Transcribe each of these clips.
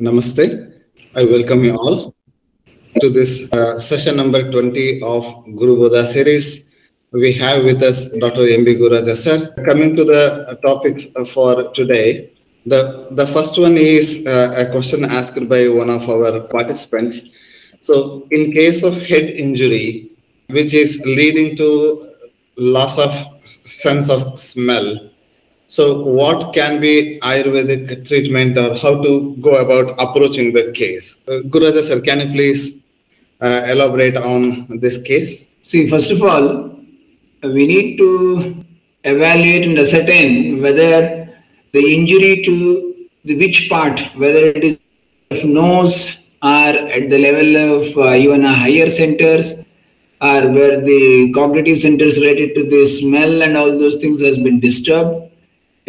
Namaste. I welcome you all to this uh, session number 20 of Guru Bodha series. We have with us Dr. M.B. Gururaja sir. Coming to the topics for today, the, the first one is uh, a question asked by one of our participants. So, in case of head injury, which is leading to loss of sense of smell, so, what can be Ayurvedic treatment or how to go about approaching the case? Uh, Gururaja sir, can you please uh, elaborate on this case? See, first of all, we need to evaluate and ascertain whether the injury to the which part, whether it is of nose or at the level of uh, even higher centers or where the cognitive centers related to the smell and all those things has been disturbed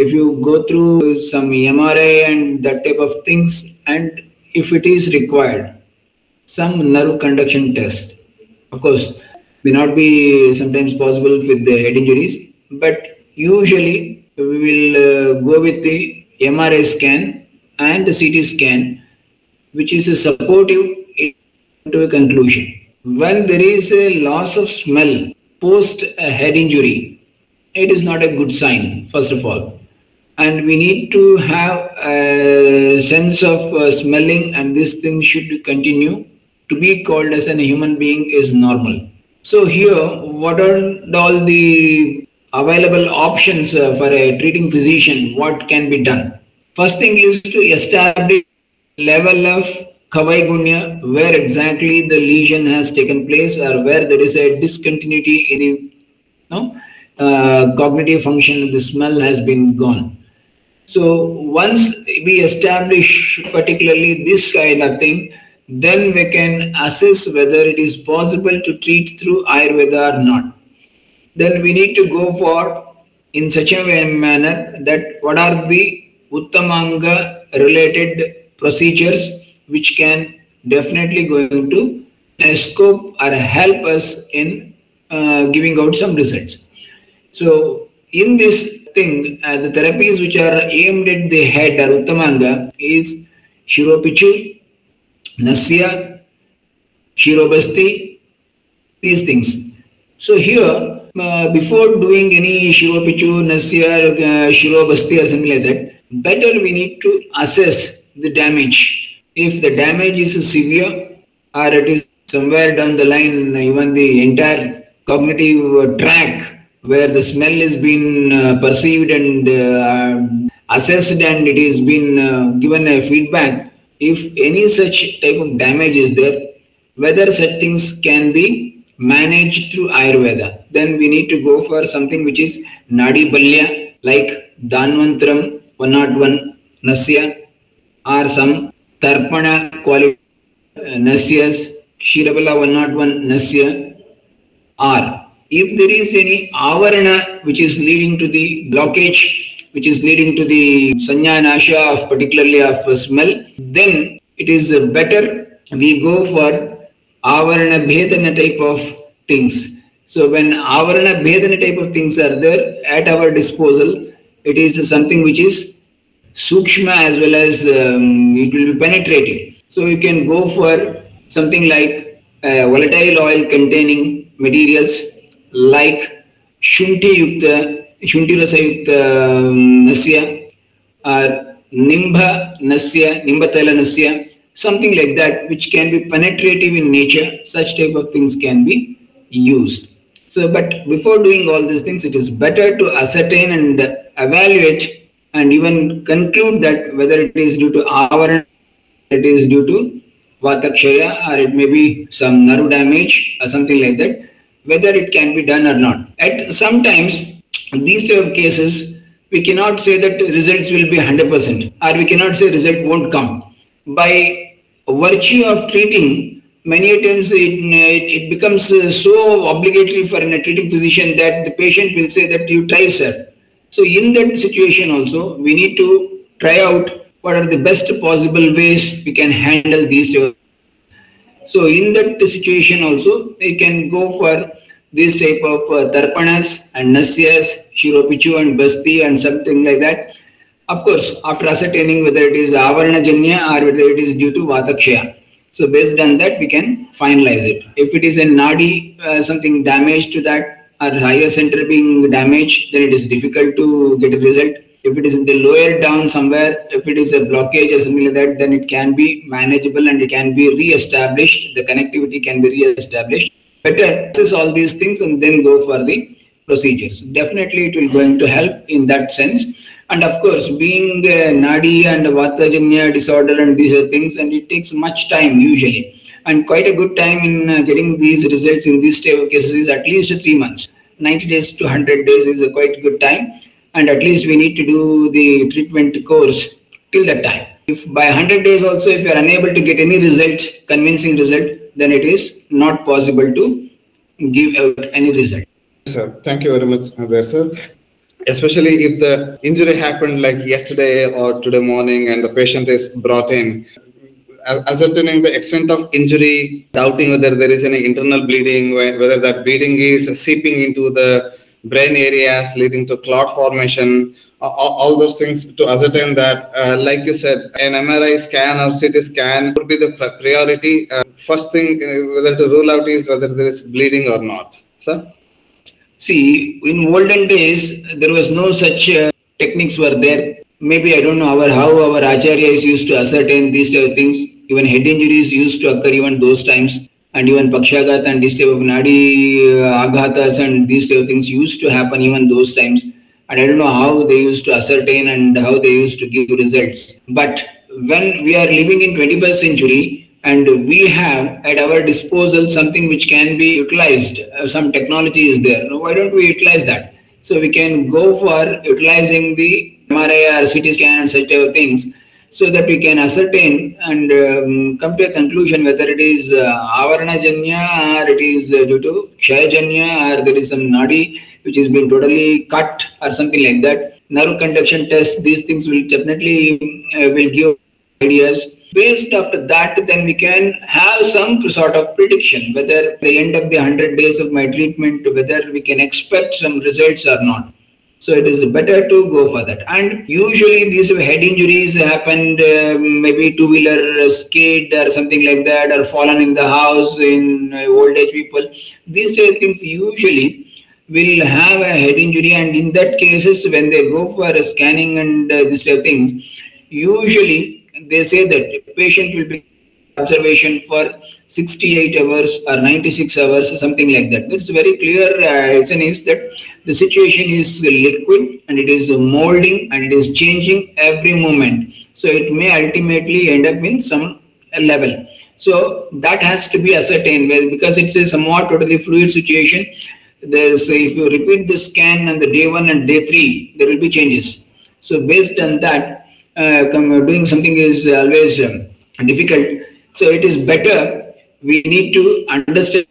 if you go through some MRI and that type of things, and if it is required, some nerve conduction test. Of course, may not be sometimes possible with the head injuries, but usually we will uh, go with the MRI scan and the CT scan, which is a supportive to a conclusion. When there is a loss of smell post a head injury, it is not a good sign, first of all and we need to have a sense of uh, smelling and this thing should continue. To be called as a human being is normal. So here what are all the available options uh, for a treating physician? What can be done? First thing is to establish level of khavaigunya where exactly the lesion has taken place or where there is a discontinuity in the uh, cognitive function the smell has been gone so once we establish particularly this kind of thing, then we can assess whether it is possible to treat through Ayurveda or not. Then we need to go for in such a way manner that what are the Uttamanga related procedures which can definitely going to scope or help us in uh, giving out some results. So in this thing, uh, the therapies which are aimed at the head or Uttamanga is Shiropichu, Nasya, Shirobasti, these things. So here, uh, before doing any Shiropichu, Nasya, uh, Shirobasti or something like that, better we need to assess the damage. If the damage is severe or it is somewhere down the line, even the entire cognitive track where the smell has been uh, perceived and uh, assessed and it has been uh, given a feedback. If any such type of damage is there whether such things can be managed through ayurveda then we need to go for something which is nadi balya like dhanvantram 101 nasya or some tarpana quality uh, nasyas ksheerabala 101 nasya or if there is any avarana which is leading to the blockage, which is leading to the sanya nasha of particularly of smell, then it is better we go for avarana bhedana type of things. So when avarana bhedana type of things are there at our disposal, it is something which is sukshma as well as um, it will be penetrating. So you can go for something like uh, volatile oil containing materials like shunti yukta, shunti rasa yukta um, nasya or nimbha nasya, nimbatala nasya, something like that which can be penetrative in nature, such type of things can be used. So, but before doing all these things, it is better to ascertain and evaluate and even conclude that whether it is due to our, it is due to vatakshaya or it may be some nerve damage or something like that whether it can be done or not. At sometimes, these type of cases, we cannot say that results will be 100% or we cannot say result won't come. By virtue of treating, many times it, it becomes uh, so obligatory for a treating physician that the patient will say that you try sir. So in that situation also, we need to try out what are the best possible ways we can handle these so in that situation also, we can go for this type of uh, tarpanas and nasyas, shiropichu and basti and something like that. Of course, after ascertaining whether it is Avarana Janya or whether it is due to Vatakshaya. So based on that, we can finalize it. If it is a Nadi, uh, something damaged to that or higher center being damaged, then it is difficult to get a result. If it is in the lower down somewhere, if it is a blockage or something like that, then it can be manageable and it can be re-established. The connectivity can be re-established. Better assess all these things and then go for the procedures. Definitely, it will going to help in that sense. And of course, being uh, Nadi and Vatajanya disorder and these are things, and it takes much time usually. And quite a good time in uh, getting these results in these type of cases is at least three months. 90 days to 100 days is a quite good time. And at least we need to do the treatment course till that time. If by 100 days also, if you are unable to get any result, convincing result, then it is not possible to give out any result. Sir, thank you very much uh, there, sir especially if the injury happened like yesterday or today morning and the patient is brought in ascertaining the extent of injury doubting whether there is any internal bleeding whether that bleeding is seeping into the brain areas leading to clot formation all, those things to ascertain that uh, like you said an mri scan or ct scan would be the priority uh, first thing uh, whether to rule out is whether there is bleeding or not sir See, in olden days, there was no such uh, techniques were there. Maybe I don't know our, how our acharyas used to ascertain these type of things. Even head injuries used to occur even those times. And even pakshagat and these type of nadi uh, aghatas and these type of things used to happen even those times. And I don't know how they used to ascertain and how they used to give results. But when we are living in 21st century, and we have at our disposal something which can be utilized. Uh, some technology is there. Why don't we utilize that? So we can go for utilizing the MRI or CT scan and such type of things so that we can ascertain and um, come to a conclusion whether it is uh, avarana janya or it is uh, due to kshaya janya or there is some nadi which has been totally cut or something like that. Nerve conduction test, these things will definitely uh, will give ideas based after that then we can have some sort of prediction whether the end of the 100 days of my treatment whether we can expect some results or not so it is better to go for that. And usually these head injuries happened uh, maybe two wheeler skid or something like that or fallen in the house in uh, old age people. These things usually will have a head injury. And in that cases when they go for scanning and uh, these type of things usually they say that the patient will be observation for 68 hours or 96 hours, something like that. It's very clear uh, reason is that the situation is liquid and it is molding and it is changing every moment. So it may ultimately end up in some level. So that has to be ascertained well, because it's a somewhat totally fluid situation. There's, if you repeat the scan on the day one and day three, there will be changes. So based on that, uh, doing something is always um, difficult. So it is better we need to understand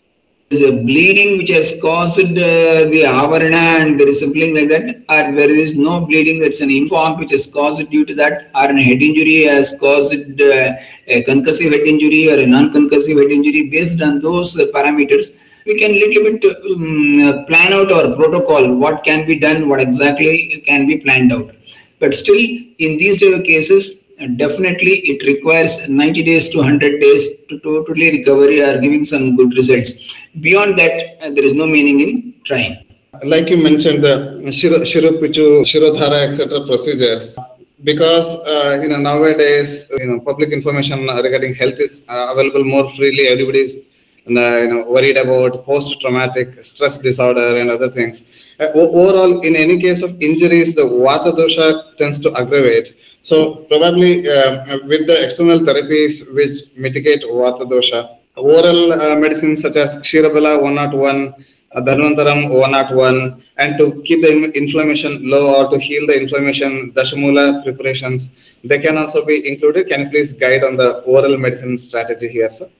there is a bleeding which has caused uh, the avarana and there is something like that or there is no bleeding it's an infarct which has caused due to that or a head injury has caused uh, a concussive head injury or a non-concussive head injury based on those uh, parameters. We can little bit um, plan out our protocol what can be done what exactly can be planned out. But still, in these type of cases, definitely it requires 90 days to 100 days to totally recovery or giving some good results. Beyond that, uh, there is no meaning in trying. Like you mentioned, the Shiro, Shiropichu, Shirodhara, etc. procedures, because uh, you know nowadays you know public information regarding health is uh, available more freely. Everybody is uh, you know worried about post-traumatic stress disorder and other things. Uh, overall, in any case of injuries, the vata dosha tends to aggravate. So probably uh, with the external therapies which mitigate vata dosha, oral uh, medicines such as Ksheerabala 101, uh, Dhanvantaram 101, and to keep the inflammation low or to heal the inflammation, Dashamula preparations, they can also be included. Can you please guide on the oral medicine strategy here, sir?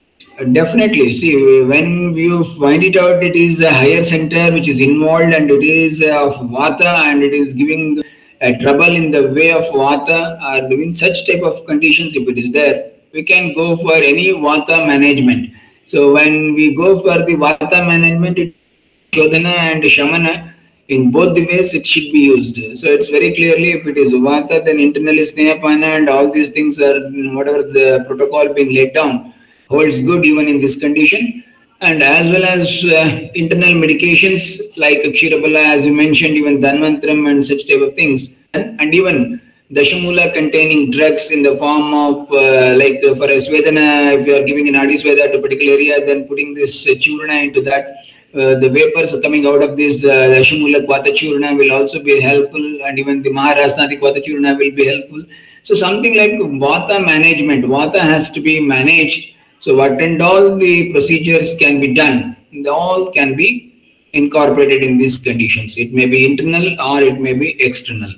Definitely. See, when you find it out, it is a higher center which is involved and it is of Vata and it is giving trouble in the way of Vata or in such type of conditions, if it is there, we can go for any Vata management. So when we go for the Vata management, Shodhana and Shamana, in both the ways it should be used. So it's very clearly if it is Vata, then internally Snehapana and all these things are whatever the protocol being laid down holds good even in this condition. And as well as uh, internal medications like Kshirabala, as you mentioned, even Dhanvantram and such type of things. And, and even Dashamula containing drugs in the form of uh, like uh, for a Svedana, if you are giving an Adi to a particular area, then putting this uh, Churna into that uh, the vapors coming out of this uh, Dashamula Kwatachurna will also be helpful and even the Maharasnadi Kwatachurna will be helpful. So something like Vata management, Vata has to be managed. So what and all the procedures can be done, they all can be incorporated in these conditions. It may be internal or it may be external.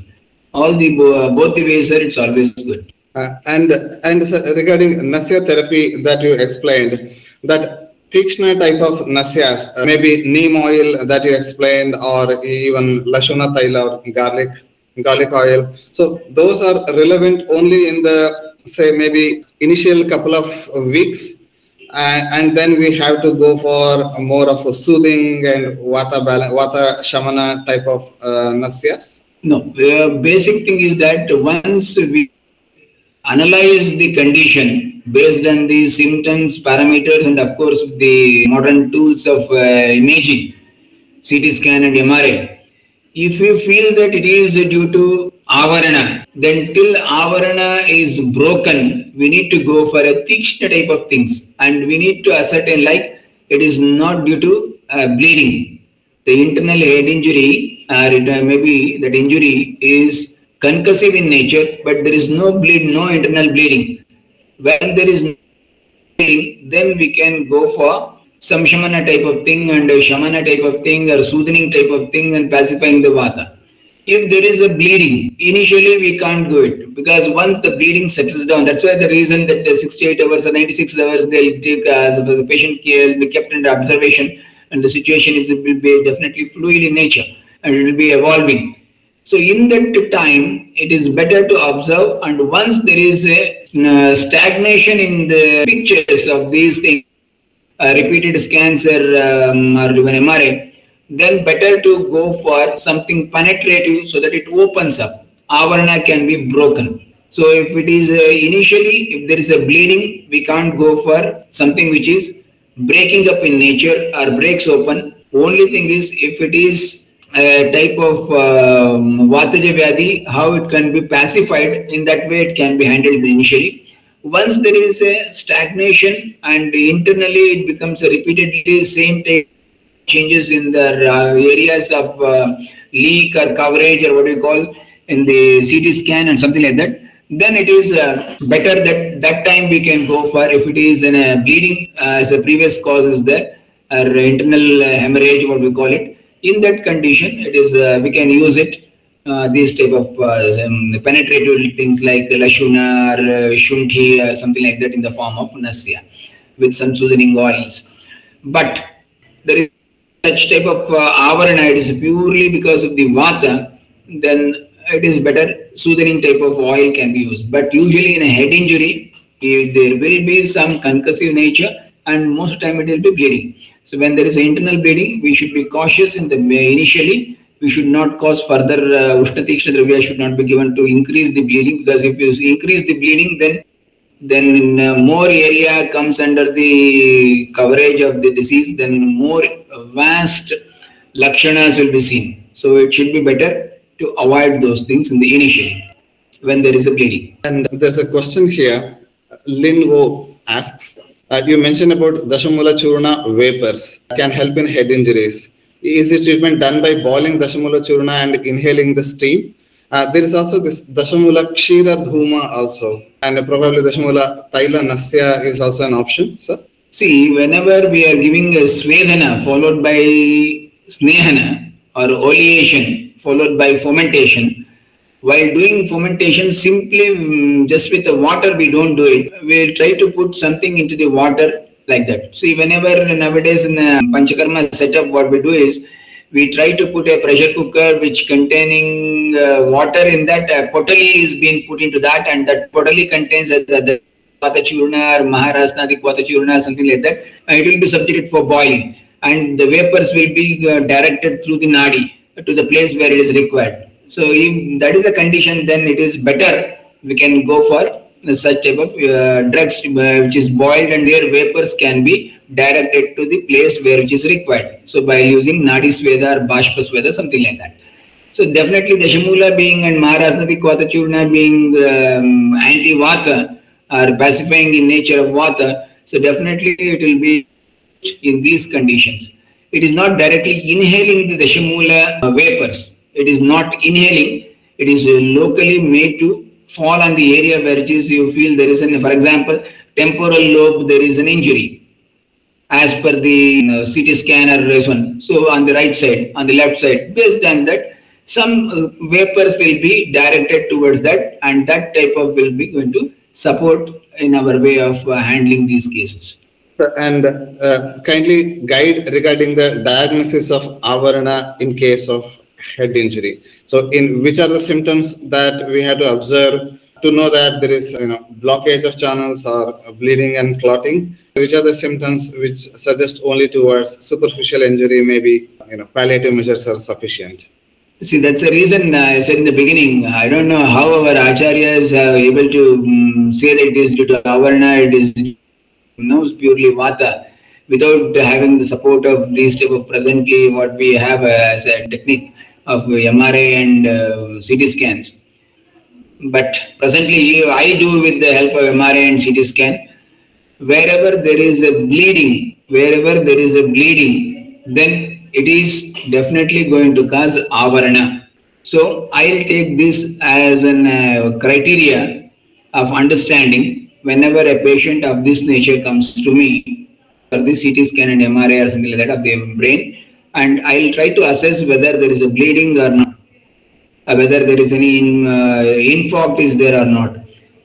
All the both the ways are it's always good. Uh, and and regarding Nasya therapy that you explained, that Tikshna type of nasyas, uh, maybe neem oil that you explained, or even Lashuna Taila or garlic, garlic oil. So those are relevant only in the, say, maybe initial couple of weeks. And then we have to go for more of a soothing and vata balance, vata shamana type of uh, nasyas. No, the basic thing is that once we analyze the condition based on the symptoms, parameters, and of course the modern tools of uh, imaging, CT scan and MRI. If we feel that it is due to avarana, then till avarana is broken, we need to go for a tikshna type of things, and we need to ascertain like it is not due to uh, bleeding. The internal head injury, or uh, maybe that injury is concussive in nature, but there is no bleed, no internal bleeding. When there is no bleeding, then we can go for some shamana type of thing and shamana type of thing or soothing type of thing and pacifying the vata. If there is a bleeding, initially we can't do it because once the bleeding settles down, that's why the reason that the 68 hours or 96 hours they'll take as uh, the patient care be kept under observation and the situation is will be definitely fluid in nature and it will be evolving. So in that time, it is better to observe and once there is a uh, stagnation in the pictures of these things, uh, repeated scans or, um, or even MRI, then better to go for something penetrative so that it opens up. Avarana can be broken. So if it is uh, initially, if there is a bleeding, we can't go for something which is breaking up in nature or breaks open. Only thing is if it is a type of um, Vataja Vyadhi, how it can be pacified, in that way it can be handled initially. Once there is a stagnation and internally it becomes a repeatedly same type changes in the uh, areas of uh, leak or coverage or what we call in the CT scan and something like that, then it is uh, better that that time we can go for if it is in a bleeding uh, as a previous cause is there or internal hemorrhage what we call it in that condition, it is uh, we can use it. Uh, these type of uh, um, penetrative things like lashuna or uh, shunthi or something like that in the form of nasya with some soothing oils. But there is such type of uh, avarana, it is purely because of the vata, then it is better soothing type of oil can be used. But usually in a head injury, if there will be some concussive nature and most time it will be bleeding. So when there is internal bleeding, we should be cautious in the initially. We should not cause further uh, Ushnatikshna Dravya should not be given to increase the bleeding because if you increase the bleeding, then then uh, more area comes under the coverage of the disease, then more vast lakshanas will be seen. So it should be better to avoid those things in the initial when there is a bleeding. And there's a question here. Lin Wo asks, uh, you mentioned about Dashamula Churna vapors can help in head injuries. Is the treatment done by boiling Dashamula Churna and inhaling the steam? Uh, there is also this Dashamula Kshira Dhuma also, and probably Dashamula Taila Nasya is also an option, sir. See, whenever we are giving a Svedana followed by Snehana or oleation followed by fomentation, while doing fomentation simply um, just with the water we don't do it. We'll try to put something into the water like that. See whenever nowadays in the panchakarma setup what we do is we try to put a pressure cooker which containing uh, water in that uh, potali is being put into that and that potali contains uh, the, Patachurna or Maharasnadi Patachurna something like that and it will be subjected for boiling and the vapors will be uh, directed through the nadi to the place where it is required. So if that is the condition, then it is better we can go for such type of uh, drugs uh, which is boiled and their vapors can be directed to the place where which is required. So by using Nadi Sweda or Bashpa Sweda, something like that. So definitely Dashamula being and Maharasnadi Vata Churna being um, anti-Vata or pacifying in nature of Vata. So definitely it will be in these conditions. It is not directly inhaling the Dashamula vapors. It is not inhaling. It is locally made to fall on the area where it is you feel there is an, for example, temporal lobe, there is an injury as per the uh, CT scanner one. So on the right side, on the left side, based on that, some uh, vapors will be directed towards that and that type of will be going to support in our way of uh, handling these cases. And uh, kindly guide regarding the diagnosis of avarana in case of head injury. So, in which are the symptoms that we have to observe to know that there is you know blockage of channels or bleeding and clotting? Which are the symptoms which suggest only towards superficial injury? Maybe you know palliative measures are sufficient. See, that's the reason I said in the beginning. I don't know how our acharyas are able to um, say that it is due to avarana, it is you know, purely vata, without having the support of these type of presently what we have as a technique of MRI and uh, CT scans. But presently, I do with the help of MRI and CT scan. Wherever there is a bleeding, wherever there is a bleeding, then it is definitely going to cause avarana. So I'll take this as an uh, criteria of understanding whenever a patient of this nature comes to me for the CT scan and MRI or something like that of the brain, and I'll try to assess whether there is a bleeding or not, uh, whether there is any in, uh, infarct is there or not.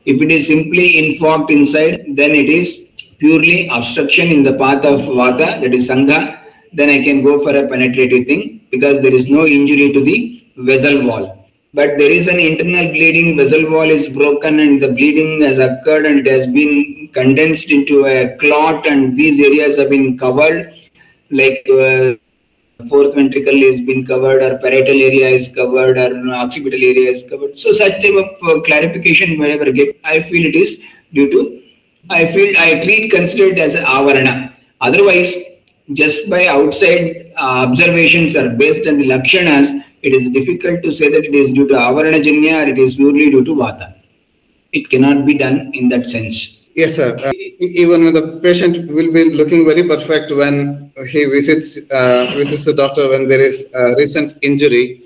If it is simply infarct inside, then it is purely obstruction in the path of vata, that is sangha, then I can go for a penetrative thing because there is no injury to the vessel wall. But there is an internal bleeding, vessel wall is broken and the bleeding has occurred and it has been condensed into a clot and these areas have been covered like uh, fourth ventricle is been covered or parietal area is covered or occipital area is covered. So such type of uh, clarification whenever I get, I feel it is due to, I feel I treat consider it as a avarana. Otherwise, just by outside uh, observations are based on the lakshanas, it is difficult to say that it is due to avarana janya or it is purely due to vata. It cannot be done in that sense. Yes, sir. Uh, even when the patient will be looking very perfect when he visits uh, visits the doctor when there is a recent injury,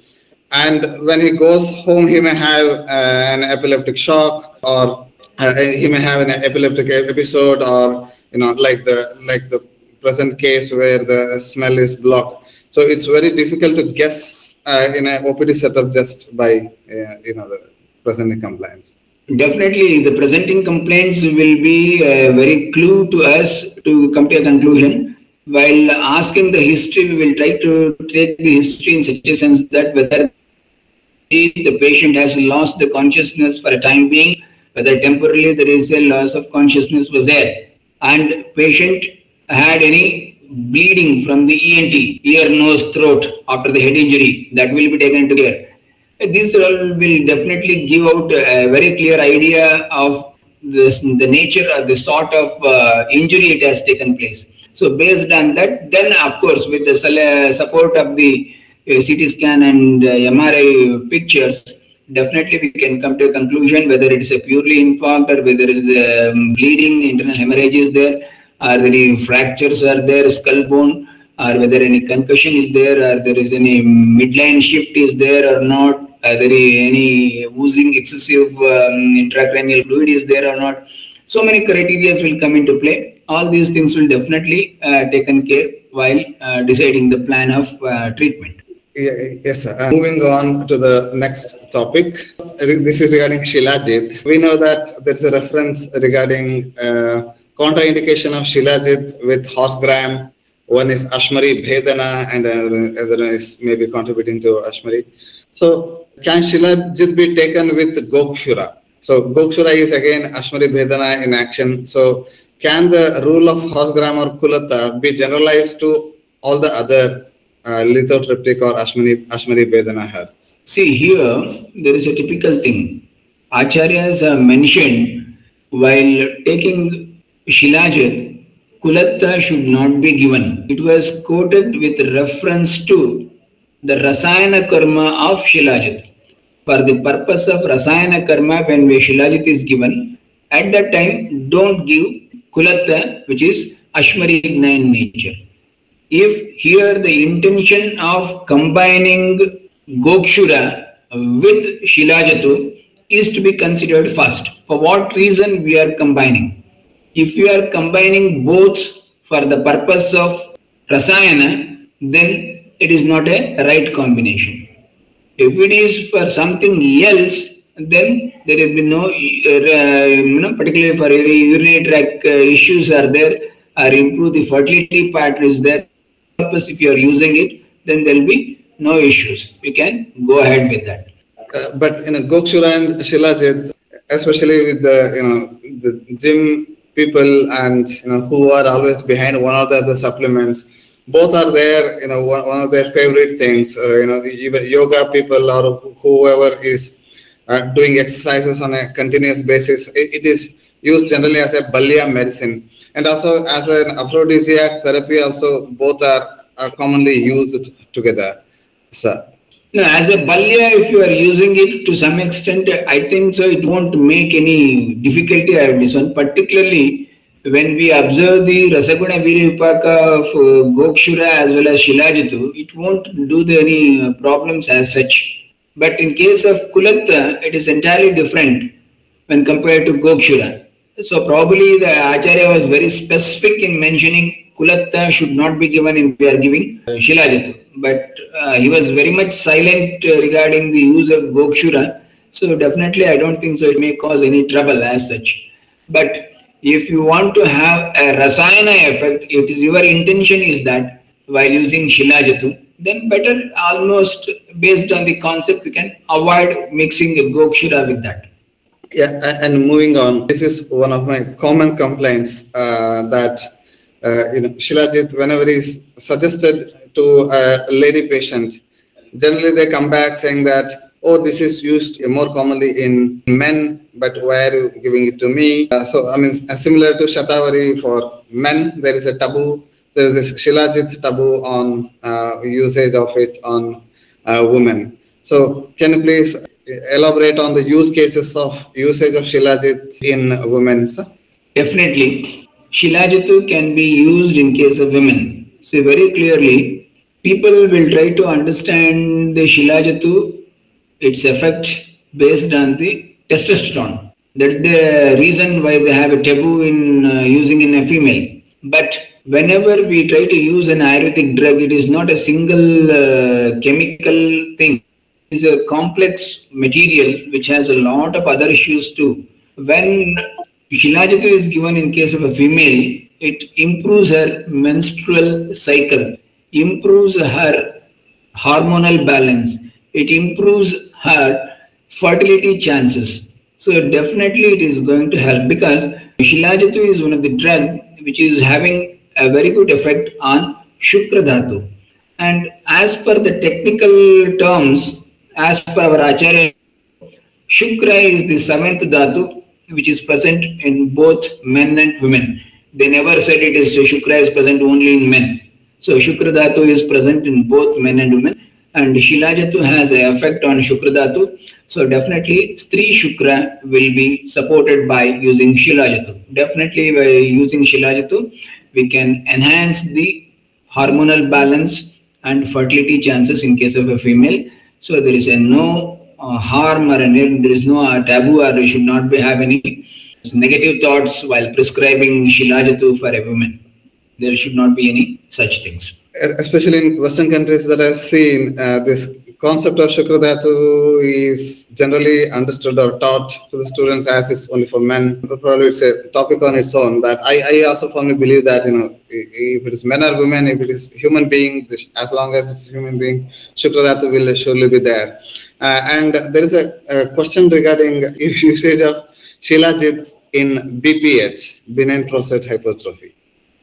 and when he goes home, he may have uh, an epileptic shock, or uh, he may have an epileptic episode, or you know, like the like the present case where the smell is blocked. So it's very difficult to guess uh, in an OPD setup just by uh, you know the present compliance. Definitely, the presenting complaints will be a very clue to us to come to a conclusion. While asking the history, we will try to take the history in such a sense that whether the patient has lost the consciousness for a time being, whether temporarily there is a loss of consciousness was there, and patient had any bleeding from the ENT, ear, nose, throat after the head injury, that will be taken into care this will definitely give out a very clear idea of this, the nature or the sort of uh, injury it has taken place. So based on that, then of course with the support of the uh, CT scan and uh, MRI pictures, definitely we can come to a conclusion whether it is a purely infarct or whether it is um, bleeding, internal hemorrhage is there, are there any fractures are there, skull bone, or whether any concussion is there, or there is any midline shift is there or not, either any oozing excessive um, intracranial fluid is there or not. So many criteria will come into play. All these things will definitely uh, taken care while uh, deciding the plan of uh, treatment. Yes, sir. Uh, moving on to the next topic. This is regarding Shilajit. We know that there's a reference regarding uh, contraindication of Shilajit with Horsgram. One is Ashmari Bhedana and another is maybe contributing to Ashmari. So can Shilajit be taken with Gokshura? So Gokshura is again Ashmari Bhedana in action. So can the rule of Horsgram or Kulata be generalized to all the other uh, lithotriptic or Ashmani, Ashmani Vedana here? See, here there is a typical thing. Acharyas have mentioned while taking Shilajit, Kulatta should not be given. It was quoted with reference to the Rasayana karma of Shilajit. For the purpose of Rasayana karma, when Shilajit is given, at that time, don't give Kulatta, which is Ashmarigna in nature. If here the intention of combining Gokshura with Shilajatu is to be considered first. For what reason we are combining? If you are combining both for the purpose of Rasayana, then it is not a right combination. If it is for something else, then there will be no, uh, you know, particularly for urinary tract uh, issues are there, or improve the fertility pattern is there. Purpose if you are using it, then there will be no issues. You can go ahead with that. Uh, but in a Gokshura and Shilajit, especially with the you know the gym people and you know who are always behind one of the other supplements, both are there. You know one, one of their favorite things. Uh, you know even yoga people or whoever is uh, doing exercises on a continuous basis, it, it is used generally as a balya medicine and also as an aphrodisiac therapy. Also both are, are commonly used together. Sir. No, as a balya, if you are using it to some extent, I think so it won't make any difficulty I this one, particularly when we observe the Rasaguna Viripaka of uh, Gokshura as well as Shilajitu, it won't do the, any problems as such. But in case of Kulatta, it is entirely different when compared to Gokshura. So probably the Acharya was very specific in mentioning Kulatta should not be given if we are giving uh, Shilajitu but uh, he was very much silent uh, regarding the use of Gokshura. So definitely I don't think so it may cause any trouble as such. But if you want to have a Rasayana effect, it is your intention is that while using Shilajatu, then better almost based on the concept we can avoid mixing Gokshura with that. Yeah, and moving on, this is one of my common complaints uh, that uh, you know Shilajit, whenever is suggested to a lady patient, generally they come back saying that, oh, this is used more commonly in men, but why are you giving it to me? Uh, so, I mean, similar to Shatavari for men, there is a taboo. There is this Shilajit taboo on uh, usage of it on uh, women. So, can you please elaborate on the use cases of usage of Shilajit in women, sir? Definitely. Shilajitu can be used in case of women. So very clearly, people will try to understand the Shilajatu, its effect based on the testosterone. That's the reason why they have a taboo in uh, using in a female. But whenever we try to use an Ayurvedic drug, it is not a single uh, chemical thing. Is a complex material which has a lot of other issues too. When Shilajatu is given in case of a female, it improves her menstrual cycle improves her hormonal balance, it improves her fertility chances. So definitely it is going to help because Shilajatu is one of the drug which is having a very good effect on Shukra Dhatu. And as per the technical terms, as per our Acharya, Shukra is the seventh Dhatu which is present in both men and women. They never said it is Shukra is present only in men. So Shukra Dhatu is present in both men and women and Shilajatu has an effect on Shukra Dhatu. So definitely Stri Shukra will be supported by using Shilajatu. Definitely by using Shilajatu we can enhance the hormonal balance and fertility chances in case of a female. So there is a no uh, harm or there is no uh, taboo or we should not be have any negative thoughts while prescribing Shilajatu for a woman there should not be any such things. Especially in Western countries that I've seen, uh, this concept of Shukradhatu is generally understood or taught to the students as it's only for men. Probably it's a topic on its own. That I, I also firmly believe that you know if it is men or women, if it is human being, as long as it's human being, Shukradhatu will surely be there. Uh, and there is a, a, question regarding usage of Shilajit in BPH, benign prostate hypertrophy.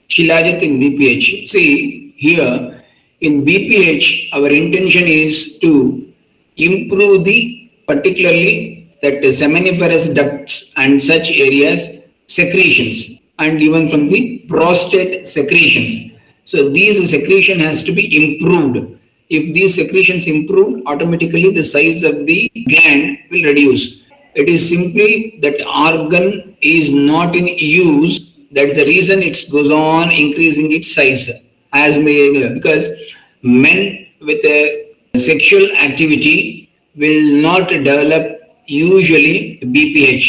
Shilajit in BPH. See, here in BPH, our intention is to improve the particularly that seminiferous ducts and such areas secretions and even from the prostate secretions. So these secretion has to be improved. If these secretions improve, automatically the size of the gland will reduce. It is simply that organ is not in use. That's the reason it goes on increasing its size as the because men with a sexual activity will not develop usually BPH.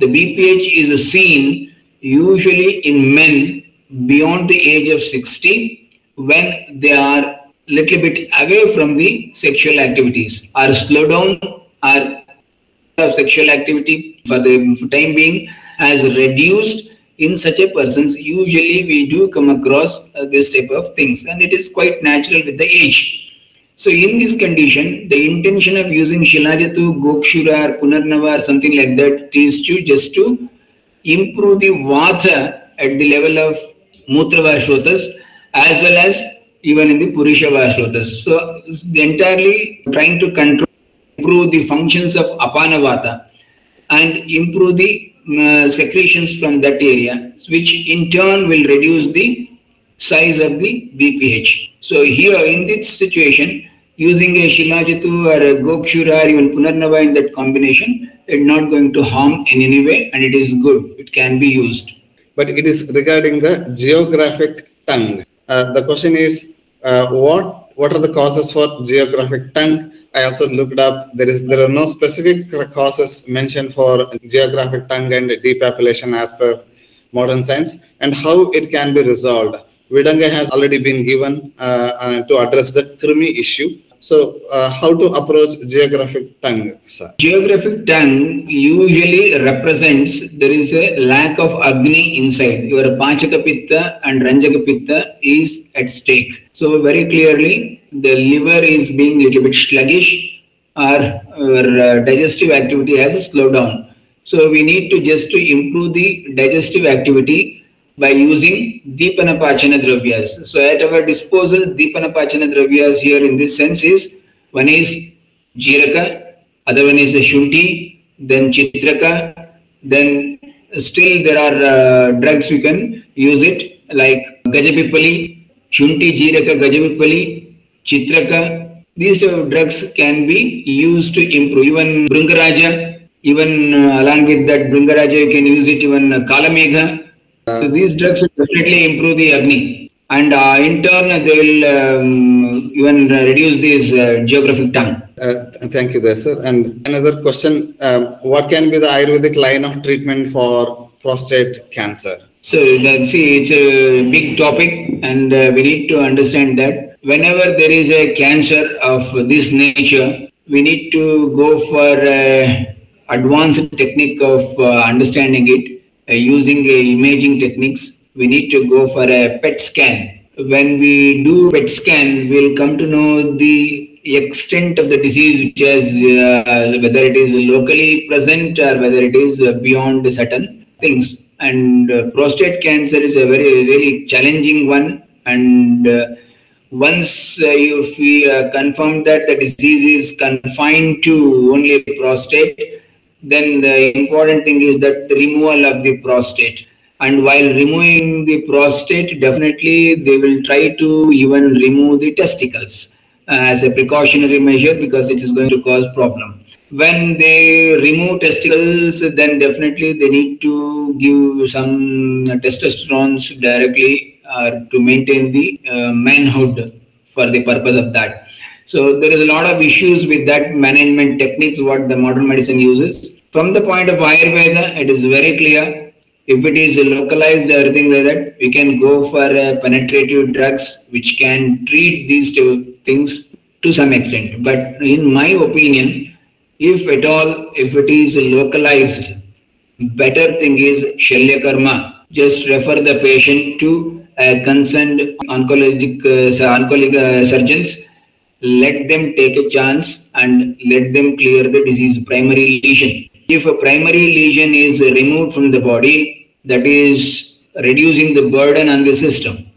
The BPH is seen usually in men beyond the age of 60 when they are little bit away from the sexual activities or slow down or sexual activity for the time being has reduced in such a persons usually we do come across uh, this type of things and it is quite natural with the age. So in this condition the intention of using shilajatu gokshura or punarnava or something like that is to just to improve the vata at the level of mutravashrotas as well as even in the purusha vashrotas. So entirely trying to control improve the functions of apanavata and improve the uh, secretions from that area, which in turn will reduce the size of the BPH. So here in this situation, using a Shilajatu or a Gokshura or even Punarnava in that combination, it's not going to harm in any way and it is good. It can be used. But it is regarding the geographic tongue. Uh, the question is, uh, what what are the causes for geographic tongue I also looked up. There is there are no specific causes mentioned for geographic tongue and depapillation as per modern science, and how it can be resolved. Vidanga has already been given uh, uh, to address the Krimi issue. So, uh, how to approach geographic tongue, sir? Geographic tongue usually represents there is a lack of Agni inside. Your Pachaka Pitta and Ranjaka Pitta is at stake. So, very clearly, the liver is being a little bit sluggish or, or uh, digestive activity has slowed down. So, we need to just to improve the digestive activity by using Deepanapachana Dravyas. So at our disposal, Deepanapachana Dravyas here in this sense is one is Jiraka, other one is the Shunti, then Chitraka, then still there are uh, drugs we can use it like Gajapipali, Shunti, Jiraka, Gajapipali, Chitraka. These uh, drugs can be used to improve. Even Bringaraja, even uh, along with that Bringaraja, you can use it even uh, Kalamegha so these drugs will definitely improve the Agni and uh, in turn they will um, even reduce this uh, geographic tongue. Uh, thank you there sir. And another question, um, what can be the Ayurvedic line of treatment for prostate cancer? So see, it's a big topic and uh, we need to understand that whenever there is a cancer of this nature, we need to go for advanced technique of uh, understanding it uh, using imaging techniques, we need to go for a PET scan. When we do PET scan, we'll come to know the extent of the disease, which is uh, whether it is locally present or whether it is beyond certain things. And uh, prostate cancer is a very, very challenging one. And uh, once uh, if we confirm that the disease is confined to only prostate, then the important thing is that removal of the prostate. And while removing the prostate definitely they will try to even remove the testicles uh, as a precautionary measure because it is going to cause problem. When they remove testicles then definitely they need to give some testosterone directly uh, to maintain the uh, manhood for the purpose of that so there is a lot of issues with that management techniques what the modern medicine uses. From the point of Ayurveda, it is very clear. If it is localized or anything like that, we can go for uh, penetrative drugs which can treat these two things to some extent. But in my opinion, if at all, if it is localized, better thing is Shalya Karma. Just refer the patient to concerned oncologic, uh, oncologic uh, surgeons let them take a chance and let them clear the disease primary lesion. If a primary lesion is removed from the body, that is reducing the burden on the system.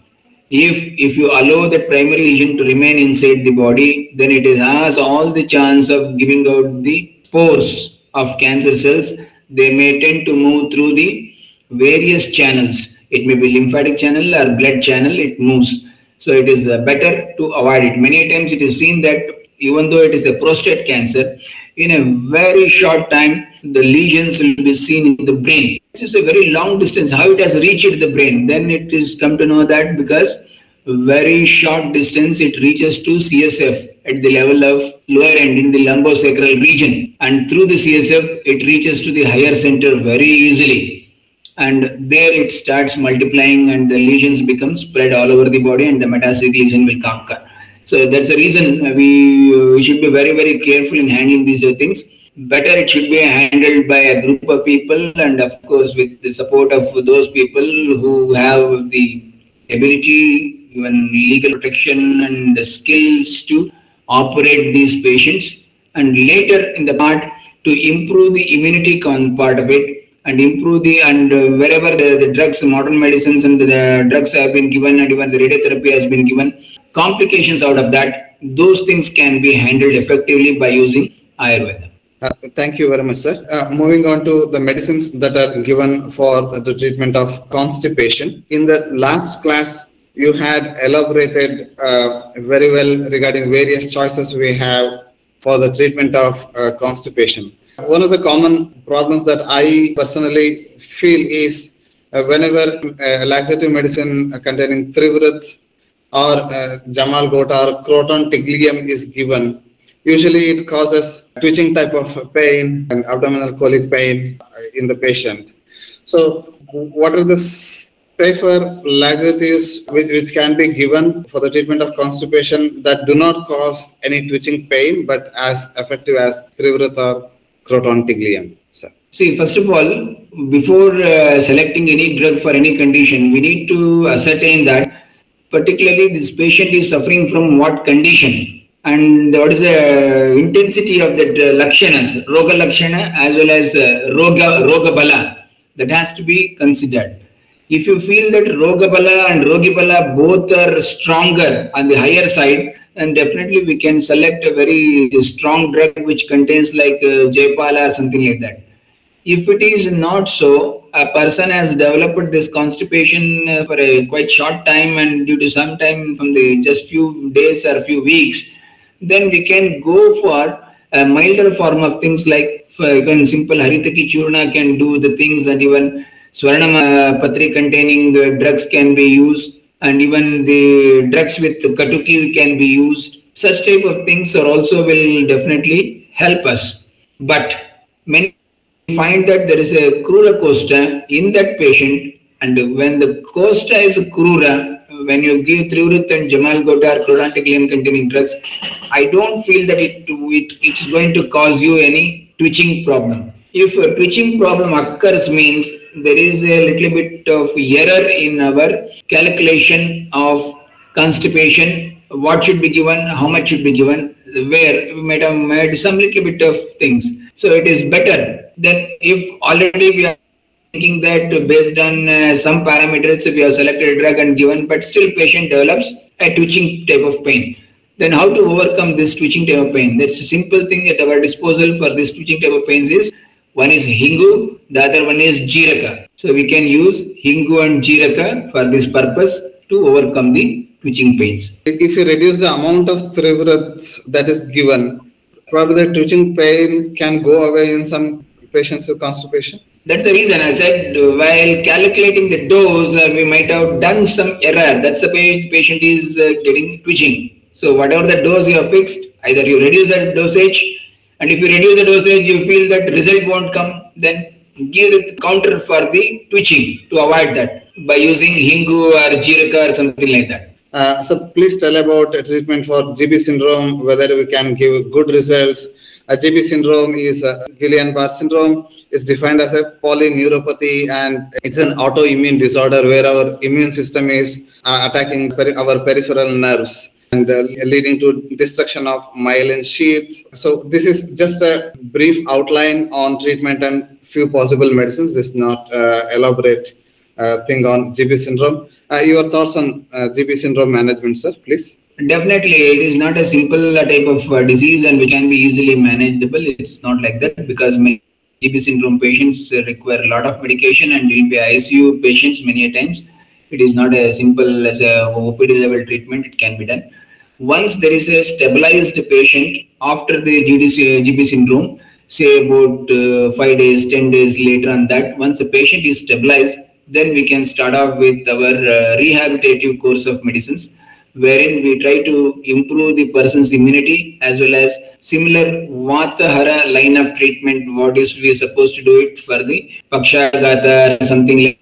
if if you allow the primary lesion to remain inside the body, then it has all the chance of giving out the spores of cancer cells. They may tend to move through the various channels. It may be lymphatic channel or blood channel. It moves. So it is uh, better to avoid it. Many times it is seen that even though it is a prostate cancer, in a very short time, the lesions will be seen in the brain. This is a very long distance. How it has reached the brain? Then it is come to know that because very short distance it reaches to CSF at the level of lower end in the lumbosacral region and through the CSF it reaches to the higher center very easily and there it starts multiplying and the lesions become spread all over the body and the metastatic lesion will conquer. So that's the reason we, uh, we should be very, very careful in handling these things. Better it should be handled by a group of people and of course with the support of those people who have the ability, even legal protection and the skills to operate these patients. And later in the part to improve the immunity part of it, and improve the and uh, wherever the, the drugs modern medicines and the, drugs have been given and even the radiotherapy has been given complications out of that those things can be handled effectively by using ayurveda uh, thank you very much, sir. Uh, moving on to the medicines that are given for the treatment of constipation. In the last class, you had elaborated uh, very well regarding various choices we have for the treatment of uh, constipation. One of the common problems that I personally feel is uh, whenever uh, laxative medicine containing Trivrit or uh, Jamal Gota or Croton Tiglium is given, usually it causes twitching type of pain and abdominal colic pain in the patient. So, what are the safer laxatives which, which can be given for the treatment of constipation that do not cause any twitching pain but as effective as Trivrit or Croton Tiglium? Sir. See, first of all, before uh, selecting any drug for any condition, we need to ascertain that particularly this patient is suffering from what condition and what is the intensity of the uh, lakshanas, roga lakshana as well as uh, roga, roga bala that has to be considered. If you feel that roga bala and rogi bala both are stronger on the higher side, then definitely we can select a very strong drug which contains like uh, Jaypala or something like that. If it is not so, a person has developed this constipation uh, for a quite short time and due to some time from the just few days or few weeks, then we can go for a milder form of things like for even simple Haritaki Churna can do the things and even Swarnama Patri containing drugs can be used and even the drugs with katuki can be used. Such type of things are also will definitely help us. But many find that there is a krura koshta in that patient and when the koshta is krura, when you give Trivrit and Jamal Gota or containing drugs, I don't feel that it, it it's going to cause you any twitching problem. If a twitching problem occurs means there is a little bit of error in our calculation of constipation, what should be given, how much should be given, where we might have made some little bit of things. So it is better than if already we are thinking that based on uh, some parameters we have selected a drug and given, but still patient develops a twitching type of pain. Then how to overcome this twitching type of pain? That's a simple thing at our disposal for this twitching type of pains is one is Hingu, the other one is Jiraka. So we can use Hingu and Jiraka for this purpose to overcome the twitching pains. If you reduce the amount of Trivrats that is given, probably the twitching pain can go away in some patients with constipation. That's the reason I said while calculating the dose, uh, we might have done some error. That's the patient is uh, getting twitching. So whatever the dose you have fixed, either you reduce the dosage and if you reduce the dosage, you feel that result won't come, then give the counter for the twitching to avoid that by using Hingu or Jiraka or something like that. Uh, so please tell about a treatment for GB syndrome, whether we can give good results. GB syndrome is a Guillain-Barre syndrome. is defined as a polyneuropathy and it's an autoimmune disorder where our immune system is uh, attacking peri- our peripheral nerves and uh, leading to destruction of myelin sheath. So this is just a brief outline on treatment and few possible medicines. This is not uh, elaborate uh, thing on GB syndrome. Uh, your thoughts on uh, GB syndrome management, sir, please? Definitely, it is not a simple type of uh, disease and which can be easily manageable. It's not like that because many GB syndrome patients uh, require a lot of medication and will be ICU patients many a times. It is not as simple as a OPD level treatment. It can be done. Once there is a stabilized patient after the GDC, GB syndrome, say about uh, five days, 10 days later on that, once the patient is stabilized, then we can start off with our uh, rehabilitative course of medicines wherein we try to improve the person's immunity as well as similar Vatahara line of treatment, what is we supposed to do it for the Pakshagata, something like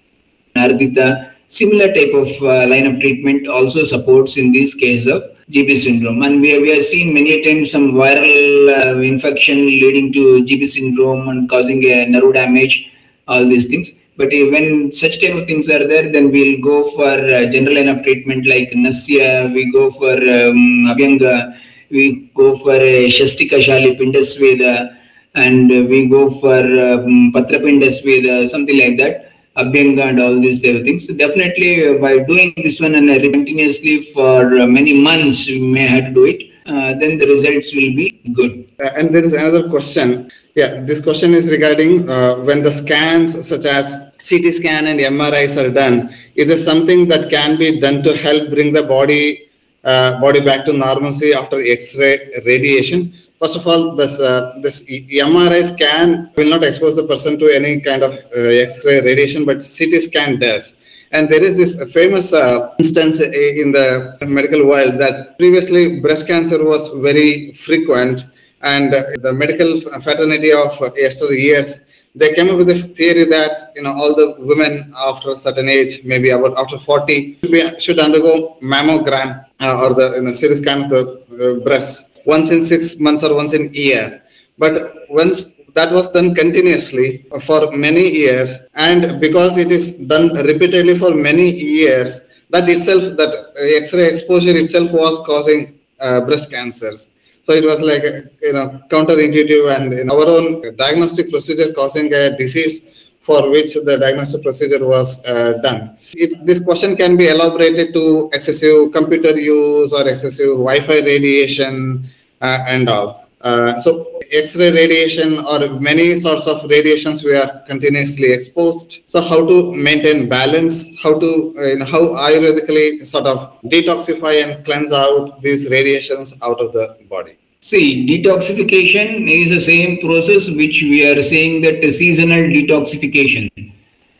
Ardita, similar type of uh, line of treatment also supports in this case of GB syndrome. And we, we have seen many times some viral uh, infection leading to GB syndrome and causing a nerve damage, all these things. But when such type of things are there, then we'll go for uh, general enough treatment like Nasya, we go for um, Abhyanga, we go for uh, Shastika Shali Pindasveda, and we go for um, Patrapindasveda, something like that. Abhyanga and all these type of things. So definitely uh, by doing this one and uh, continuously for uh, many months, we may have to do it. Uh, then the results will be good. Uh, and there is another question. Yeah, this question is regarding uh, when the scans such as CT scan and MRIs are done. Is it something that can be done to help bring the body body back to normalcy after X-ray radiation? First of all, this uh, this MRI scan will not expose the person to any kind of uh, X-ray radiation, but CT scan does. And there is this famous uh, instance in the medical world that previously breast cancer was very frequent, and the medical fraternity of yesteryears they came up with a theory that you know all the women after a certain age, maybe about after 40, should, be, should undergo mammogram uh, or the you know, scan of the uh, once in six months or once in a year. But once that was done continuously for many years, and because it is done repeatedly for many years, that itself, that X-ray exposure itself was causing uh, breast cancers. So it was like you know counterintuitive, and in our own diagnostic procedure causing a disease for which the diagnostic procedure was uh, done. It, this question can be elaborated to excessive computer use or excessive Wi-Fi radiation and all. Uh, so X-ray radiation or many sorts of radiations we are continuously exposed. So how to maintain balance, how to, uh, you know, how Ayurvedically sort of detoxify and cleanse out these radiations out of the body. See, detoxification is the same process which we are saying that seasonal detoxification.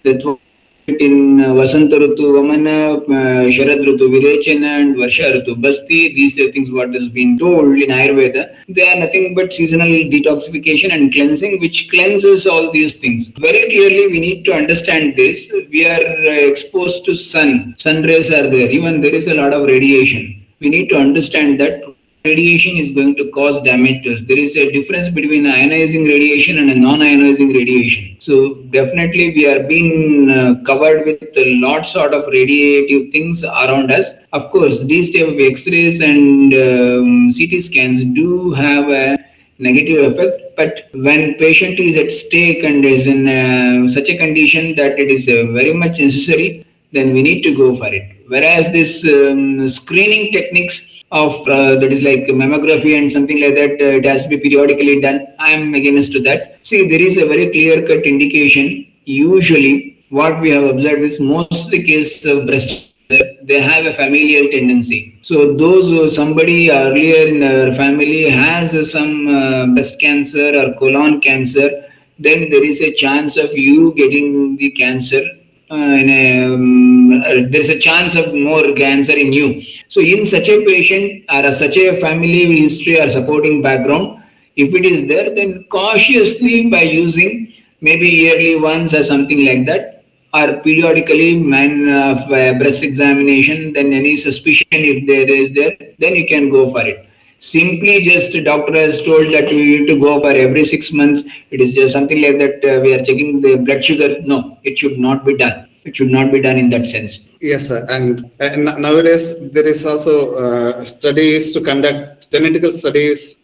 That's what in Vasanta Rutu, Vamana, uh, Sharad Virechana and Varsha Basti, these are things what has been told in Ayurveda. They are nothing but seasonal detoxification and cleansing which cleanses all these things. Very clearly we need to understand this. We are uh, exposed to sun. Sun rays are there. Even there is a lot of radiation. We need to understand that radiation is going to cause damage to us. There is a difference between ionizing radiation and a non-ionizing radiation. So definitely we are being uh, covered with lots sort of radiative things around us. Of course, these type of X-rays and um, CT scans do have a negative effect but when patient is at stake and is in uh, such a condition that it is uh, very much necessary then we need to go for it whereas this um, screening techniques of uh, that is like mammography and something like that uh, it has to be periodically done. I am against to that. See there is a very clear cut indication. Usually what we have observed is most the cases of breast they have a familial tendency. So those uh, somebody earlier in their family has some uh, breast cancer or colon cancer then there is a chance of you getting the cancer a, um, uh, there's a chance of more cancer in you. So in such a patient or such a family history or supporting background, if it is there, then cautiously by using maybe yearly once or something like that, or periodically man of uh, breast examination, then any suspicion if there is there, then you can go for it simply just doctor has told that we need to go for every six months. It is just something like that uh, we are checking the blood sugar. No it should not be done. It should not be done in that sense. Yes sir. And, and nowadays there is also uh, studies to conduct genetical studies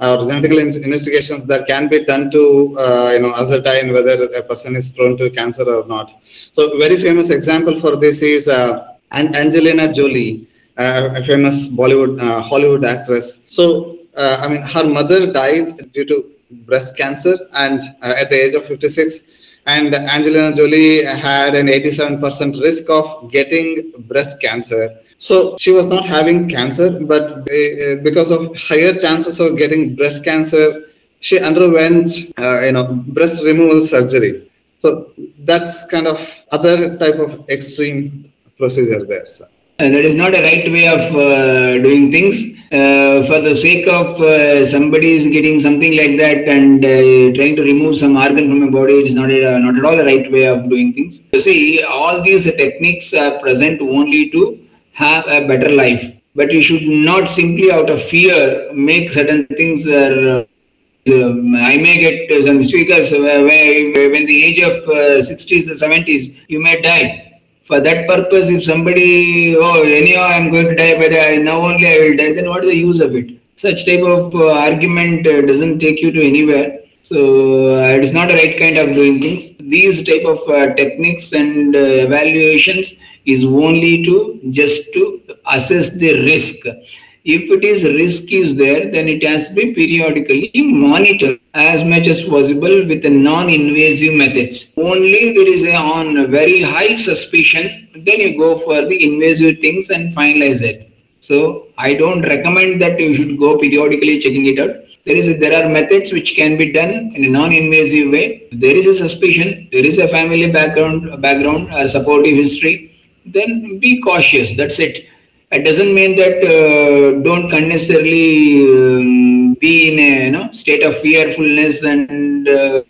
or genetical investigations that can be done to uh, you know ascertain whether a person is prone to cancer or not. So very famous example for this is uh, Angelina Jolie, uh, a famous Bollywood uh, Hollywood actress. So uh, I mean her mother died due to breast cancer and uh, at the age of 56 and Angelina Jolie had an 87% risk of getting breast cancer so she was not having cancer, but uh, because of higher chances of getting breast cancer, she underwent, uh, you know, breast removal surgery. So that's kind of other type of extreme procedure there. Sir. And that is not a right way of uh, doing things. Uh, for the sake of uh, somebody is getting something like that and uh, trying to remove some organ from a body, it is not, a, not at all the right way of doing things. You see, all these techniques are present only to have a better life. But you should not simply out of fear make certain things. Uh, um, I may get uh, some speakers uh, when the age of uh, 60s or 70s, you may die. For that purpose, if somebody, oh, anyhow, I'm going to die, but I, now only I will die, then what is the use of it? Such type of uh, argument uh, doesn't take you to anywhere. So it is not the right kind of doing things. These type of techniques and evaluations is only to just to assess the risk. If it is risk is there, then it has to be periodically monitored as much as possible with the non-invasive methods. Only there is a, on very high suspicion, then you go for the invasive things and finalize it. So I don't recommend that you should go periodically checking it out. There is a, there are methods which can be done in a non-invasive way. There is a suspicion, there is a family background, background, a supportive history then be cautious. That's it. It doesn't mean that uh, don't unnecessarily um, be in a you know state of fearfulness and uh,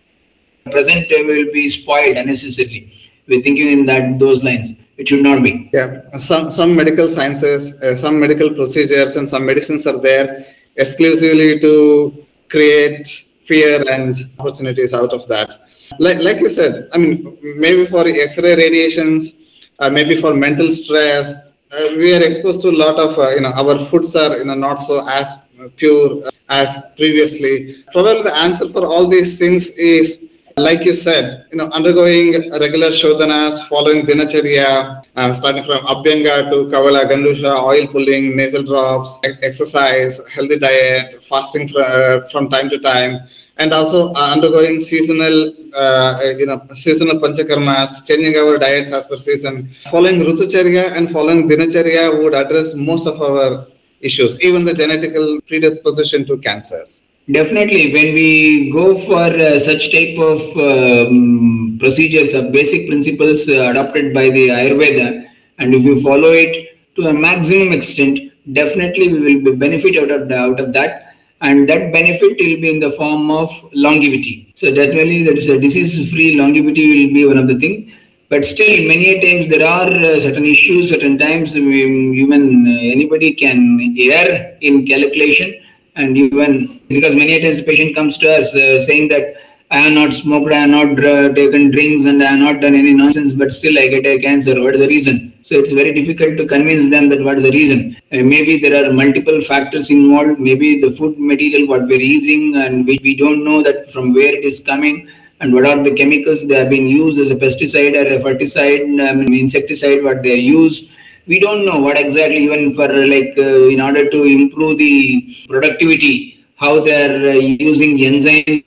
present will be spoiled unnecessarily. We're thinking in that those lines. It should not be. Yeah, some some medical sciences, uh, some medical procedures, and some medicines are there exclusively to create fear and opportunities out of that. Like like you said, I mean, maybe for X-ray radiations uh, maybe for mental stress. Uh, we are exposed to a lot of, uh, you know, our foods are, you know, not so as pure as previously. Probably the answer for all these things is like you said, you know, undergoing regular shodhanas, following dinacharya, uh, starting from abhyanga to kavala, gandusha, oil pulling, nasal drops, exercise, healthy diet, fasting fr- uh, from time to time, and also uh, undergoing seasonal, uh, you know, seasonal panchakarmas, changing our diets as per season. Following Rutucharya and following Dinacharya would address most of our issues, even the genetical predisposition to cancers. Definitely, when we go for uh, such type of um, procedures of basic principles uh, adopted by the Ayurveda, and if you follow it to a maximum extent, definitely we will be benefit out of the, out of that and that benefit will be in the form of longevity. So definitely that is a disease-free longevity will be one of the thing. But still, many times there are uh, certain issues, certain times even uh, anybody can err in calculation and even because many times patient comes to us uh, saying that I have not smoked, I have not uh, taken drinks, and I have not done any nonsense, but still I get a cancer. What is the reason? So it's very difficult to convince them that what is the reason. Uh, maybe there are multiple factors involved. Maybe the food material what we're using, and we, we don't know that from where it is coming, and what are the chemicals that have been used as a pesticide or a ferticide, um, insecticide, what they used we don't know what exactly even for like uh, in order to improve the productivity how they are uh, using enzymes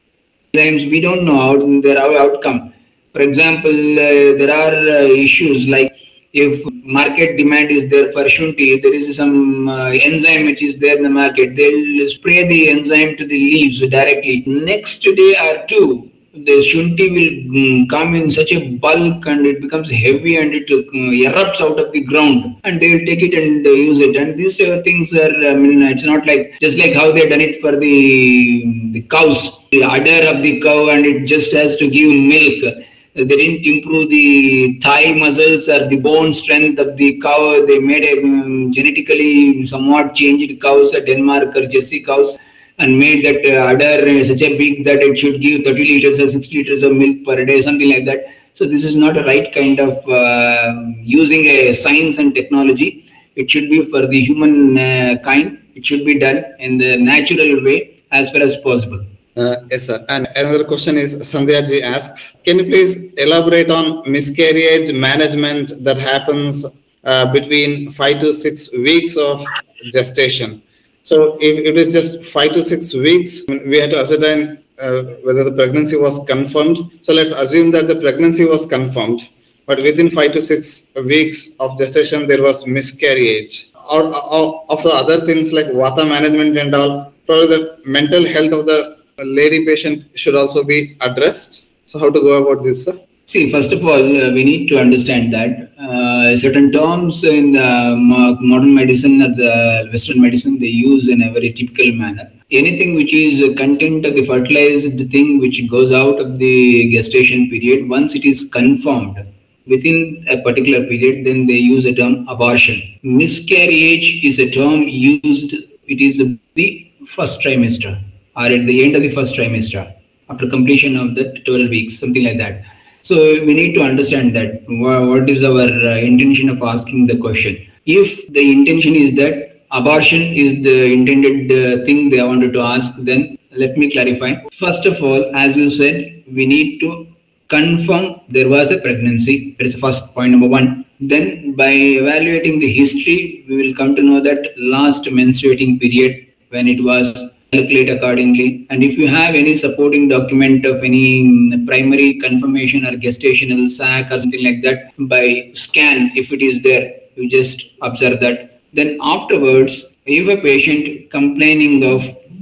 times we don't know how their outcome. For example, uh, there are uh, issues like if market demand is there for shunti, there is some uh, enzyme which is there in the market, they'll spray the enzyme to the leaves directly. Next day or two, the shunti will mm, come in such a bulk and it becomes heavy and it uh, erupts out of the ground and they will take it and uh, use it. And these uh, things are i mean it's not like just like how they done it for the the cows. The udder of the cow and it just has to give milk. They didn't improve the thigh muscles or the bone strength of the cow. They made a um, genetically somewhat changed cows a denmark or jersey cows and made that uh, udder such a big that it should give 30 liters or 6 liters of milk per day, something like that. So this is not a right kind of uh, using a science and technology. It should be for the human uh, kind. It should be done in the natural way as far as possible. Uh, yes, sir. And another question is Sandhya ji asks, can you please elaborate on miscarriage management that happens uh, between five to six weeks of gestation? So if it is just five to six weeks, we had to ascertain uh, whether the pregnancy was confirmed. So let's assume that the pregnancy was confirmed, but within five to six weeks of gestation, there was miscarriage. Or, or of the other things like vata management and all, probably the mental health of the lady patient should also be addressed. So how to go about this, sir? See, first of all, uh, we need to understand that uh, certain terms in uh, modern medicine or the Western medicine they use in a very typical manner. Anything which is content of the fertilized thing which goes out of the gestation period, once it is confirmed within a particular period, then they use a term abortion. Miscarriage is a term used, it is the first trimester or at the end of the first trimester after completion of the 12 weeks, something like that. So we need to understand that what is our uh, intention of asking the question. If the intention is that abortion is the intended uh, thing they wanted to ask, then let me clarify. First of all, as you said, we need to confirm there was a pregnancy. That is the first point number one. Then by evaluating the history, we will come to know that last menstruating period when it was calculate accordingly. And if you have any supporting document of any primary confirmation or gestational sac or something like that by scan, if it is there, you just observe that. Then afterwards, if a patient complaining of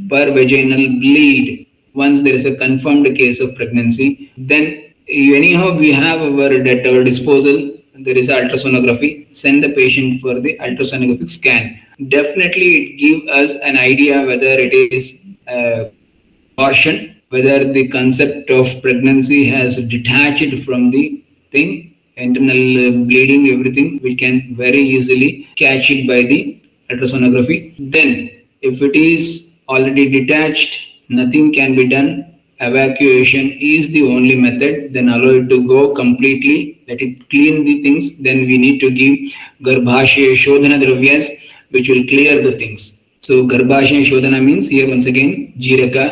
per vaginal bleed, once there is a confirmed case of pregnancy, then anyhow we have our at our disposal there is ultrasonography send the patient for the ultrasonographic scan definitely it gives us an idea whether it is uh, abortion, whether the concept of pregnancy has detached from the thing, internal uh, bleeding, everything, we can very easily catch it by the ultrasonography. Then, if it is already detached, nothing can be done. Evacuation is the only method. Then allow it to go completely. Let it clean the things. Then we need to give garbhashaya shodhana dravyas which will clear the things. So Garbhashaya Shodhana means here once again Jiraka,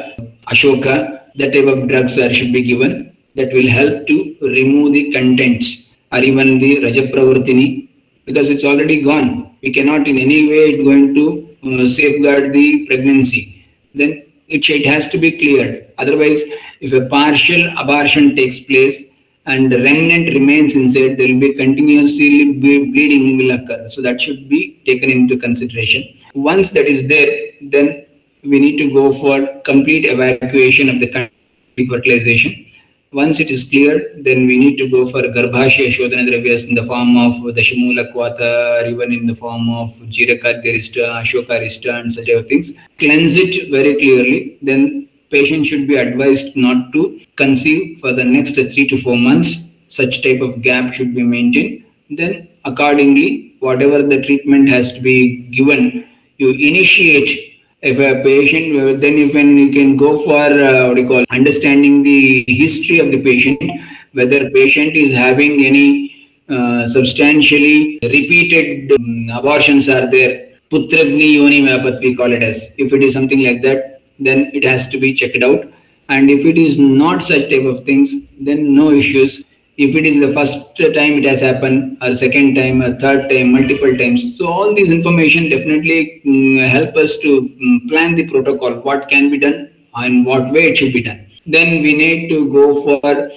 Ashoka, that type of drugs are, should be given that will help to remove the contents or even the Rajapravartini because it's already gone. We cannot in any way going to uh, safeguard the pregnancy. Then it, it has to be cleared. Otherwise, if a partial abortion takes place, and the remnant remains inside, there will be continuously bleeding will occur. So that should be taken into consideration. Once that is there, then we need to go for complete evacuation of the fertilization. Once it is cleared, then we need to go for Garbhashaya Shodhana Dravyas in the form of Dashamula Kvata or even in the form of Jirakadyarista, Ashokarista and such other things. Cleanse it very clearly. Then patient should be advised not to conceive for the next three to four months. Such type of gap should be maintained. Then accordingly, whatever the treatment has to be given, you initiate if a patient, then you can, you can go for uh, what do you call understanding the history of the patient, whether patient is having any uh, substantially repeated um, abortions are there. Putraghni yoni we call it as. If it is something like that, then it has to be checked out. And if it is not such type of things, then no issues. If it is the first time it has happened, or second time, or third time, multiple times. So all these information definitely um, help us to um, plan the protocol, what can be done and what way it should be done. Then we need to go for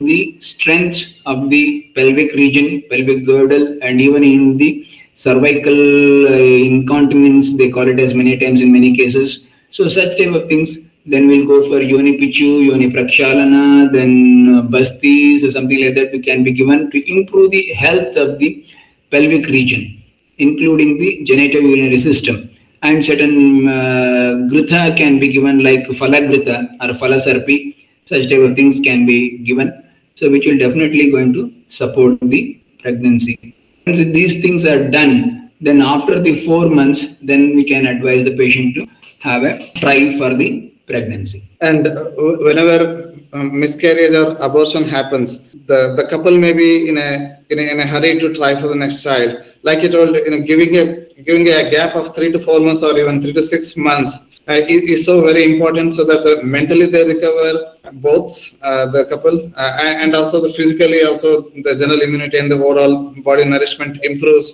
the strength of the pelvic region, pelvic girdle, and even in the cervical uh, incontinence, they call it as many times in many cases so such type of things, then we'll go for yoni pichu, yoni prakshalana, then uh, bastis or something like that We can be given to improve the health of the pelvic region, including the genitourinary system. And certain uh, grutha can be given like phalagrutha or phalasarpi, such type of things can be given. So which will definitely going to support the pregnancy. Once these things are done, then after the four months, then we can advise the patient to have a trial for the pregnancy. And uh, whenever um, miscarriage or abortion happens, the, the couple may be in a, in a in a hurry to try for the next child. Like you told, you know, giving a giving a gap of three to four months or even three to six months uh, is, is so very important so that the mentally they recover both uh, the couple uh, and also the physically also the general immunity and the overall body nourishment improves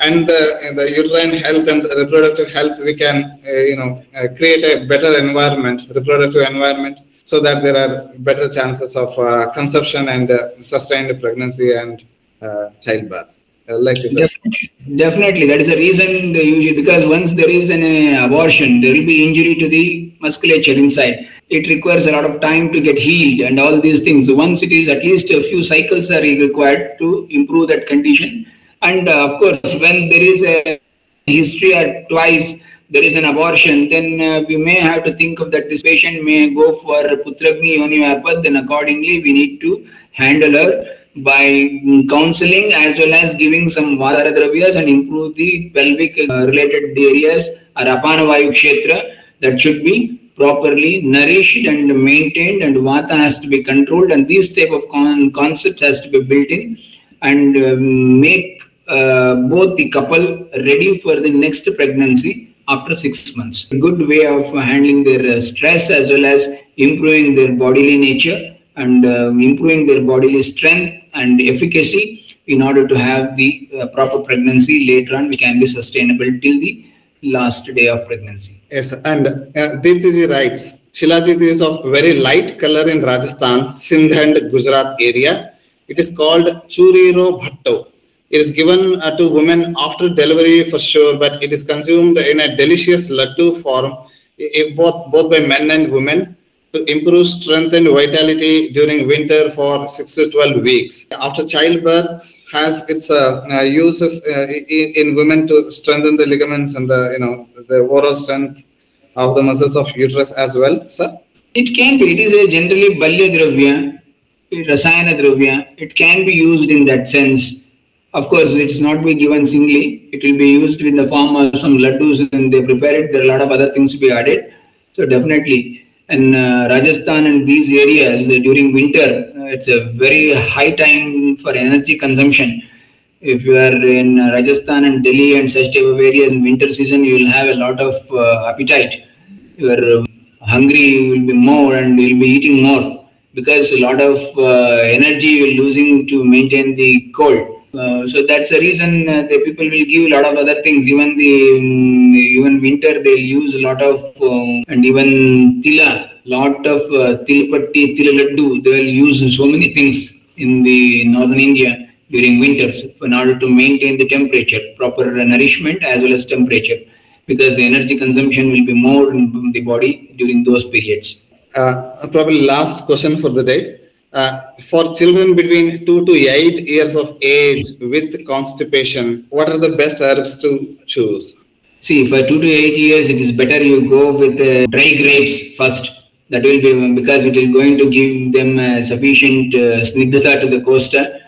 and the, the uterine health and reproductive health we can uh, you know uh, create a better environment reproductive environment so that there are better chances of uh, conception and sustained pregnancy and childbirth like you said. Definitely. Definitely. That is the reason usually, because once there is an uh, abortion, there will be injury to the musculature inside. It requires a lot of time to get healed and all these things. Once it is at least a few cycles are required to improve that condition. And uh, of course, when there is a history or twice there is an abortion, then uh, we may have to think of that this patient may go for Putraghni Yoni Vyapad, then accordingly we need to handle her by counseling as well as giving some Vatahara Dravyas and improve the pelvic uh, related areas or Apana Vayu Kshetra that should be properly nourished and maintained and Vata has to be controlled. And these type of con- concepts has to be built in. And um, make uh, both the couple ready for the next pregnancy after six months. A good way of handling their uh, stress as well as improving their bodily nature and uh, improving their bodily strength and efficacy in order to have the uh, proper pregnancy later on, which can be sustainable till the last day of pregnancy. Yes, and uh, Deeptiji writes, Shilajit is of very light color in Rajasthan, Sindh and Gujarat area. It is called Churiro Bhatto. It is given uh, to women after delivery for sure, but it is consumed in a delicious laddu form, both, both by men and women to improve strength and vitality during winter for 6 to 12 weeks. After childbirth has its uh, uh, uses uh, in, in, women to strengthen the ligaments and the, you know, the overall strength of the muscles of uterus as well, sir? It can be. It is a generally balya dravya, rasayana dravya. It can be used in that sense. Of course, it's not be given singly. It will be used in the form of some laddus and they prepare it. There are a lot of other things to be added. So definitely in uh, Rajasthan and these areas uh, during winter, uh, it's a very high time for energy consumption. If you are in Rajasthan and Delhi and such type of areas in winter season, you will have a lot of appetite. You are hungry, you will be more and you will be eating more because a lot of energy you are losing to maintain the cold. Uh, so that's the reason uh, the people will give a lot of other things. Even the um, even winter they'll use a lot of uh, and even tila, lot of uh, tilpatti, tilaladdu. They will use so many things in the northern India during winters in order to maintain the temperature, proper nourishment as well as temperature, because the energy consumption will be more in the body during those periods. Uh, probably last question for the day uh, for children between 2 to 8 years of age with constipation, what are the best herbs to choose? See, for 2 to 8 years, it is better you go with uh, dry grapes first. That will be because it is going to give them uh, sufficient uh, snigdhata to the koshta.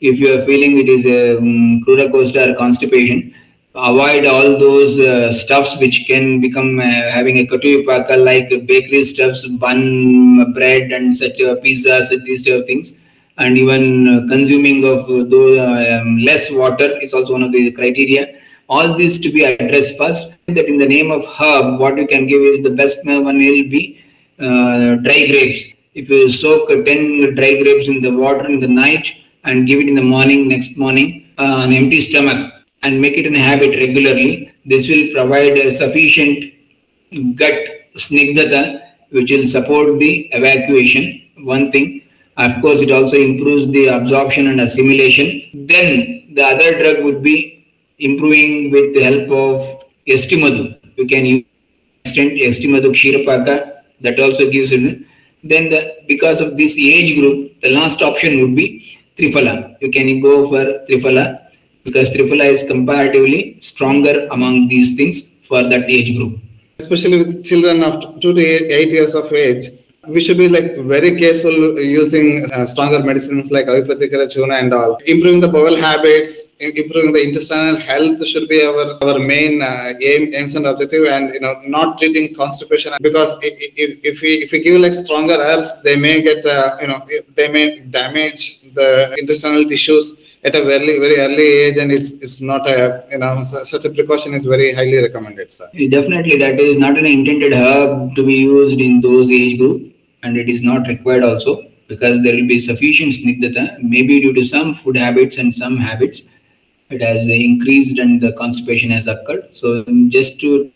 If you are feeling it is a um, koshta or constipation, avoid all those uh, stuffs which can become uh, having a katuyapaka like bakery stuffs, bun, bread, and such uh, pizzas, these type of things. And even uh, consuming of those um, less water is also one of the criteria. All these to be addressed first. That in the name of herb, what you can give is the best one will be uh, dry grapes. If you soak 10 dry grapes in the water in the night and give it in the morning, next morning, uh, on empty stomach, and make it in a habit regularly, this will provide a sufficient gut snigdhata which will support the evacuation. One thing, of course, it also improves the absorption and assimilation. Then the other drug would be improving with the help of Yastimadu. You can use Yastimadu Kshirapaka that also gives it. Then the, because of this age group, the last option would be Triphala. You can go for Triphala because Triphala is comparatively stronger among these things for that age group. Especially with children of two to eight years of age, we should be like very careful using uh, stronger medicines like Avipattikara Churna and all. Improving the bowel habits, improving the intestinal health should be our, our main uh, aim, aims and objective and you know not treating constipation because if, if we if we give like stronger herbs, they may get uh, you know they may damage the intestinal tissues at a very very early age and it's it's not a you know such a precaution is very highly recommended sir Definitely, that is not an intended herb to be used in those age group, and it is not required also because there will be sufficient snigdhata. Maybe due to some food habits and some habits, it has increased and the constipation has occurred. So, just to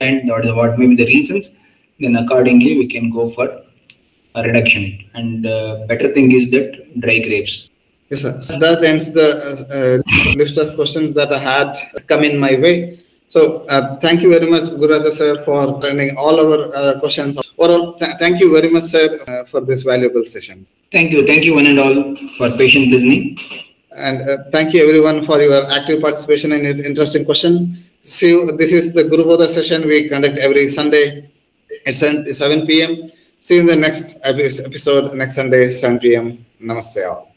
and what may be the reasons, then accordingly we can go for a reduction. And uh, better thing is that dry grapes. Yes sir so that ends the uh, uh, list of questions that i had come in my way so uh, thank you very much Gururaja sir for turning all our uh, questions overall th- thank you very much sir uh, for this valuable session Thank you, thank you one and all for patient listening. And uh, thank you everyone for your active participation and your interesting question. See you. This is the Guru Bodha session we conduct every Sunday at 7, 7 p.m. See you in the next episode next Sunday, 7 p.m. Namaste all.